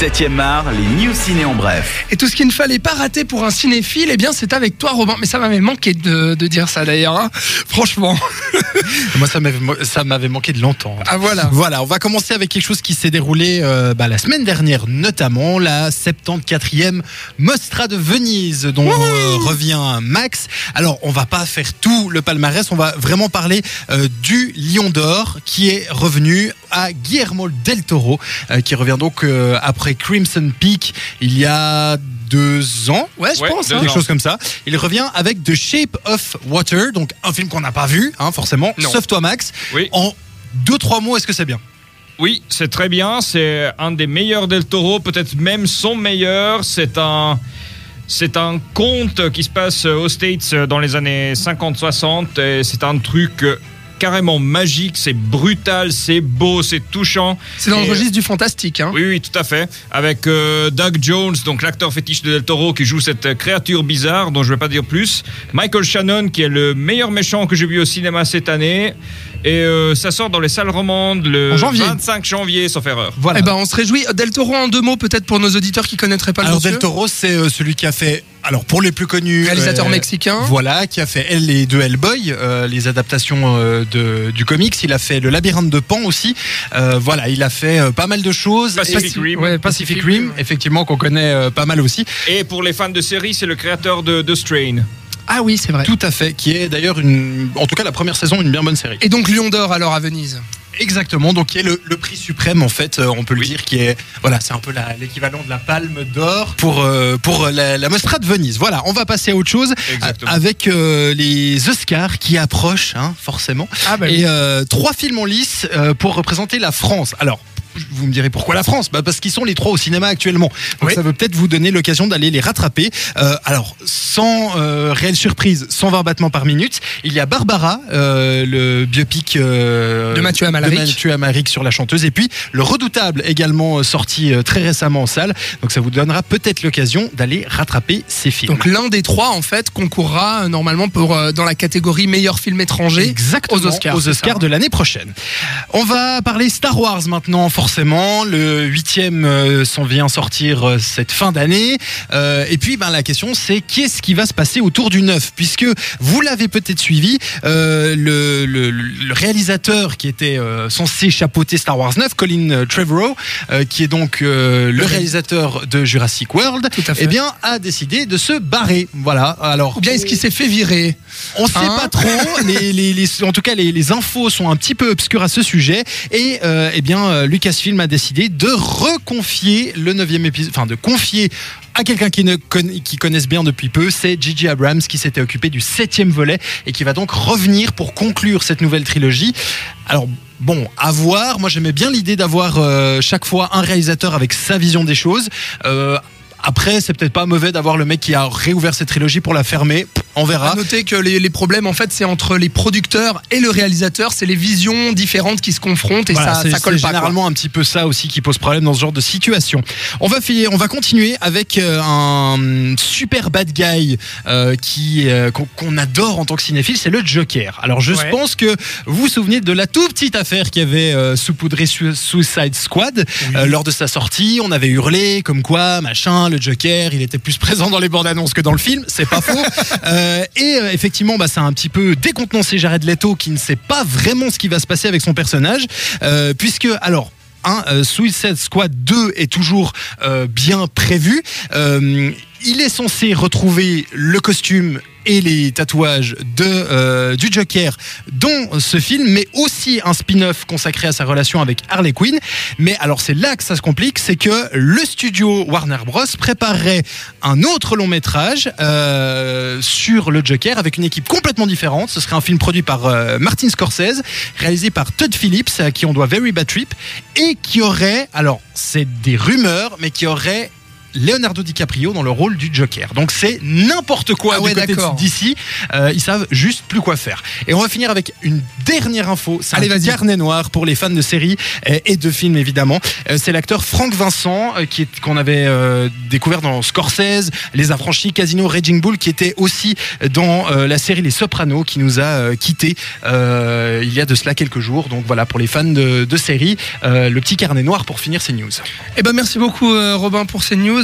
7e art, les news ciné en bref. Et tout ce qu'il ne fallait pas rater pour un cinéphile, eh bien, c'est avec toi, Robin. Mais ça m'avait manqué de, de dire ça d'ailleurs, hein. franchement. Moi, ça m'avait, ça m'avait manqué de l'entendre. Ah voilà. Voilà, on va commencer avec quelque chose qui s'est déroulé euh, bah, la semaine dernière, notamment la 74e Mostra de Venise, dont euh, revient Max. Alors, on va pas faire tout le palmarès, on va vraiment parler euh, du Lion d'Or qui est revenu à Guillermo del Toro, euh, qui revient donc euh, après Crimson Peak il y a deux ans. Ouais, je Ouais, pense. hein. quelque ans. chose comme ça. Il revient avec The Shape of Water, donc un film qu'on n'a pas vu, hein, forcément, Non. sauf toi Max. Oui. En deux trois mots, est-ce que c'est bien? Oui, c'est très bien. C'est un des meilleurs Del Toro, peut-être même son meilleur. C'est un. C'est un conte qui se passe aux States dans les années 50-60 et c'est un truc euh, carrément magique, c'est brutal, c'est beau, c'est touchant. C'est dans le Et, registre du fantastique. Hein. Oui, oui, tout à fait. Avec euh, Doug Jones, donc l'acteur fétiche de Del Toro, qui joue cette euh, créature bizarre, dont je ne vais pas dire plus. Michael Shannon, qui est le meilleur méchant que j'ai vu au cinéma cette année. Et euh, ça sort dans les salles romandes le janvier. 25 janvier, sauf erreur. Voilà. Eh ben, on se réjouit. Del Toro en deux mots, peut-être pour nos auditeurs qui connaîtraient pas le alors. Del Toro, c'est euh, celui qui a fait, alors pour les plus connus, Réalisateur euh, mexicain. Voilà, qui a fait Elle et deux Hellboy, euh, les adaptations euh, de, du comics. Il a fait Le Labyrinthe de Pan aussi. Euh, voilà, il a fait euh, pas mal de choses. Pacific Rim. Ouais, Pacific Rim, effectivement, qu'on connaît euh, pas mal aussi. Et pour les fans de série, c'est le créateur de, de Strain. Ah oui, c'est vrai. Tout à fait, qui est d'ailleurs une, en tout cas la première saison, une bien bonne série. Et donc Lion d'Or alors à Venise. Exactement, donc qui est le, le prix suprême en fait, euh, on peut le dire, qui est voilà, c'est un peu l'équivalent de la Palme d'Or pour euh, pour la, la Mostra de Venise. Voilà, on va passer à autre chose Exactement. avec euh, les Oscars qui approchent, hein, forcément, Ah bah et euh, trois films en lice pour représenter la France. Alors. Vous me direz pourquoi la France bah Parce qu'ils sont les trois au cinéma actuellement. Donc Oui. ça veut peut-être vous donner l'occasion d'aller les rattraper. Euh, alors, sans euh, réelle surprise, 120 battements par minute, il y a Barbara, euh, le biopic euh, De Mathieu Amalric. de Mathieu Amalric sur la chanteuse. Et puis, le redoutable également euh, sorti euh, très récemment en salle. Donc ça vous donnera peut-être l'occasion d'aller rattraper ces films. Donc l'un des trois en fait concourra normalement pour euh, dans la catégorie meilleur film étranger. Exactement, aux Oscars, ça, hein. de l'année prochaine. On va parler Star Wars maintenant, forcément. Le huitième euh, s'en vient sortir euh, cette fin d'année. Euh, et puis, ben, la question, c'est qu'est-ce qui va se passer autour du neuf? Puisque vous l'avez peut-être suivi, le, le- le réalisateur qui était censé chapeauter Star Wars 9, Colin Trevorrow, qui est donc le réalisateur de Jurassic World, Tout à fait. eh bien, a décidé de se barrer. Voilà. Alors, Ou bien est-ce qu'il s'est fait virer? on sait Hein? pas trop. Les, les- les- en tout cas, les, infos sont un petit peu obscures à ce sujet. Et eh bien, euh, Lucasfilm a décidé de reconfier le neuvième épisode, enfin de confier à quelqu'un qui, ne qui connaisse bien depuis peu, c'est J.J. Abrams qui s'était occupé du septième volet et qui va donc revenir pour conclure cette nouvelle trilogie. Alors bon, à voir. Moi, j'aimais bien l'idée d'avoir euh, chaque fois un réalisateur avec sa vision des choses. Euh, après, c'est peut-être pas mauvais d'avoir le mec qui a réouvert cette trilogie pour la fermer. On verra. À noter que les, les problèmes en fait c'est entre les producteurs et le réalisateur, c'est les visions différentes qui se confrontent et Voilà, ça, ça colle pas. quoi. généralement un petit peu ça aussi qui pose problème dans ce genre de situation. On va on va continuer avec euh, un super bad guy euh, qui euh, qu'on adore en tant que cinéphile, c'est le Joker. Alors je Ouais. pense que vous vous souvenez de la toute petite affaire qui avait euh, saupoudré Su- Suicide Squad euh, lors de sa sortie. On avait hurlé comme quoi machin le Joker, il était plus présent dans les bandes annonces que dans le film. C'est pas faux. Euh, et euh, effectivement, bah, ça a un petit peu décontenancé Jared Leto qui ne sait pas vraiment ce qui va se passer avec son personnage, euh, puisque alors. Euh, Suicide Squad 2 est toujours bien prévu. Il est censé retrouver le costume et les tatouages euh, du Joker dans ce film, mais aussi un spin-off consacré à sa relation avec Harley Quinn. Mais alors c'est là que ça se complique, c'est que le studio Warner Bros préparerait un autre long métrage euh, sur le Joker avec une équipe complètement différente. Ce serait un film produit par euh, Martin Scorsese, réalisé par Todd Phillips, à qui on doit Very Bad Trip, et qui aurait, alors c'est des rumeurs, mais qui aurait Leonardo DiCaprio dans le rôle du Joker. Donc c'est n'importe quoi Ah ouais, du côté d'accord. d'ici. ils savent juste plus quoi faire. Et on va finir avec une dernière info. C'est un carnet noir pour les fans de séries euh, et de films évidemment. Euh, c'est l'acteur Frank Vincent euh, qui est qu'on avait euh, découvert dans Scorsese, Les Affranchis, Casino, Raging Bull, qui était aussi dans euh, la série Les Sopranos, qui nous a euh, quittés euh, il y a de cela quelques jours. Donc voilà pour les fans de, de séries, euh, le petit carnet noir pour finir ces news. Eh ben merci beaucoup euh, Robin pour ces news.